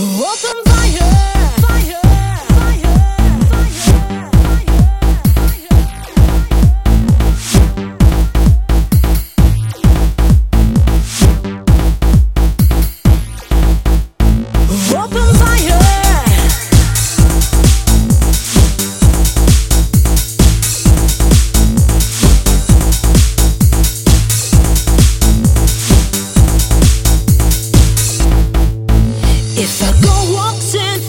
Open If I go walks in